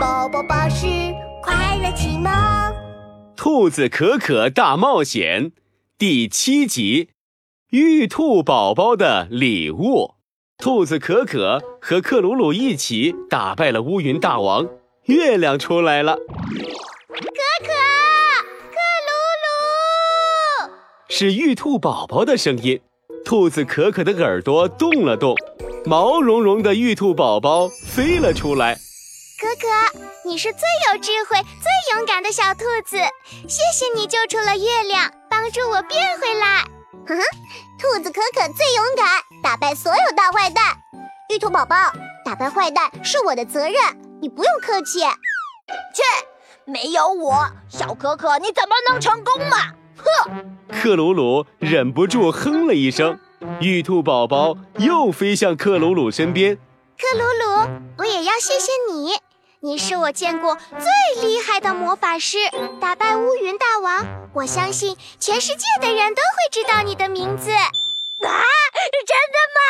宝宝巴士快乐启蒙，《兔子可可大冒险》第七集：玉兔宝宝的礼物。兔子可可和克鲁鲁一起打败了乌云大王，月亮出来了。可可，克鲁鲁，是玉兔宝宝的声音。兔子可可的耳朵动了动，毛茸茸的玉兔宝宝飞了出来。可可，你是最有智慧、最勇敢的小兔子，谢谢你救出了月亮，帮助我变回来。哼哼，兔子可可最勇敢，打败所有大坏蛋。玉兔宝宝，打败坏蛋是我的责任，你不用客气。切，没有我，小可可你怎么能成功嘛？哼！克鲁鲁忍不住哼了一声，玉兔宝宝又飞向克鲁鲁身边。克鲁鲁，我也要谢谢你。你是我见过最厉害的魔法师，打败乌云大王。我相信全世界的人都会知道你的名字。啊，真的吗？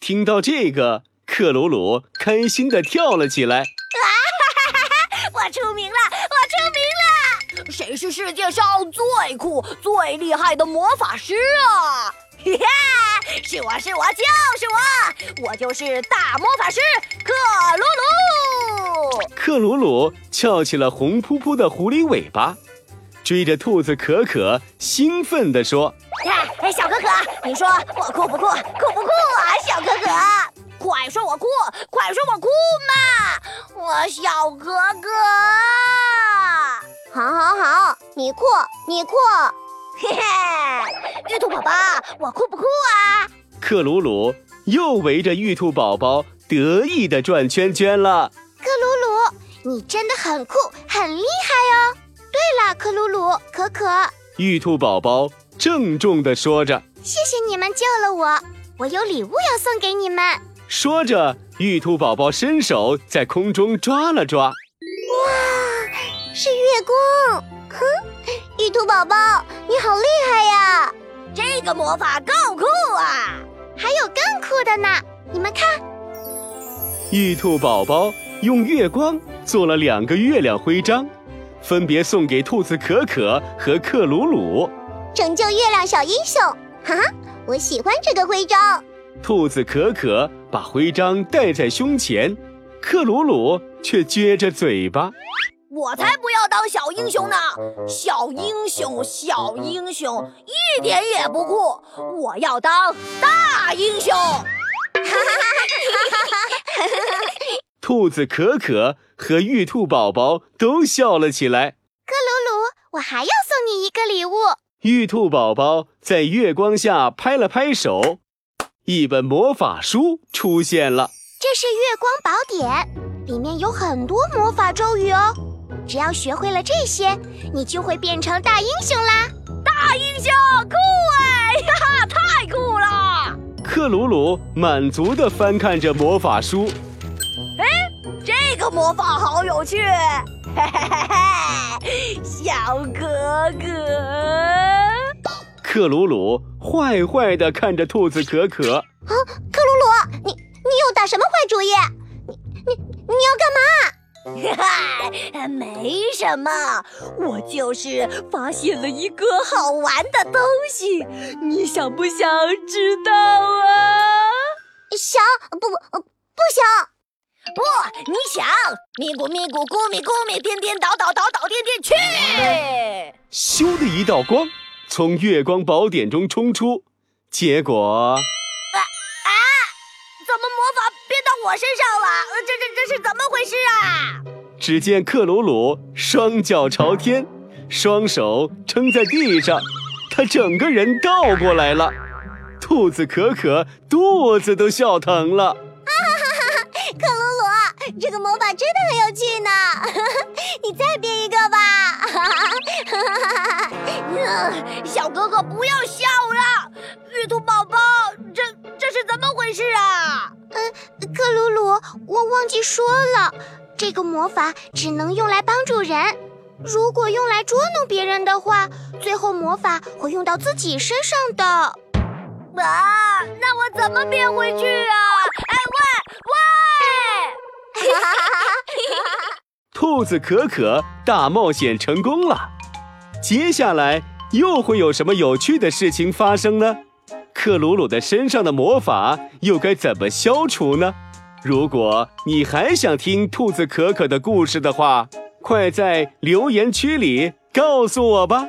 听到这个，克鲁鲁开心地跳了起来。啊哈哈哈！我出名了，我出名了！谁是世界上最酷、最厉害的魔法师啊？嘿嘿，是我是我就是我，我就是大魔法师克鲁鲁。克鲁鲁翘起了红扑扑的狐狸尾巴，追着兔子可可，兴奋地说：“哎，小可可，你说我酷不酷？酷不酷啊？小可可，快说我酷，快说我酷嘛！我小可可，好好好，你酷，你酷。”嘿嘿，玉兔宝宝，我酷不酷啊？克鲁鲁又围着玉兔宝宝得意地转圈圈了。你真的很酷，很厉害哦。对了，克鲁鲁，可可，玉兔宝宝郑重的说着：“谢谢你们救了我，我有礼物要送给你们。”说着，玉兔宝宝伸手在空中抓了抓，哇，是月光。哼，玉兔宝宝，你好厉害呀！这个魔法够酷啊！还有更酷的呢，你们看，玉兔宝宝用月光做了两个月亮徽章，分别送给兔子可可和克鲁鲁。拯救月亮小英雄，哈哈，我喜欢这个徽章。兔子可可把徽章戴在胸前，克鲁鲁却撅着嘴巴。我才不要当小英雄呢！小英雄，小英雄，一点也不酷！我要当大英雄！哈哈哈！兔子可可和玉兔宝宝都笑了起来。克鲁鲁，我还要送你一个礼物。玉兔宝宝在月光下拍了拍手，一本魔法书出现了。这是月光宝典，里面有很多魔法咒语哦。只要学会了这些，你就会变成大英雄啦！大英雄酷哎，哈哈，太酷了！克鲁鲁满足地翻看着魔法书。个魔法好有趣！嘿嘿嘿嘿，小哥哥。克鲁鲁坏坏的看着兔子可可。啊，克鲁鲁，你你又打什么坏主意？你你你要干嘛？哈，没什么，我就是发现了一个好玩的东西，你想不想知道啊？想，不不不想，不，你想，咪咕咪咕咕咪咕咪，颠颠倒倒倒倒颠颠去！咻的一道光从月光宝典中冲出，结果啊啊！怎么魔法变到。我身上了，这这这是怎么回事啊？只见克鲁鲁双脚朝天，双手撑在地上，他整个人倒过来了。兔子可可肚子都笑疼了。这个魔法真的很有趣呢，你再变一个吧。哈哈哈！小哥哥不要笑了，玉兔宝宝，这这是怎么回事啊？嗯，克鲁鲁，我忘记说了，这个魔法只能用来帮助人，如果用来捉弄别人的话，最后魔法会用到自己身上的。啊，那我怎么变回去啊？兔子可可大冒险成功了。接下来又会有什么有趣的事情发生呢？克鲁鲁的身上的魔法又该怎么消除呢？如果你还想听兔子可可的故事的话，快在留言区里告诉我吧。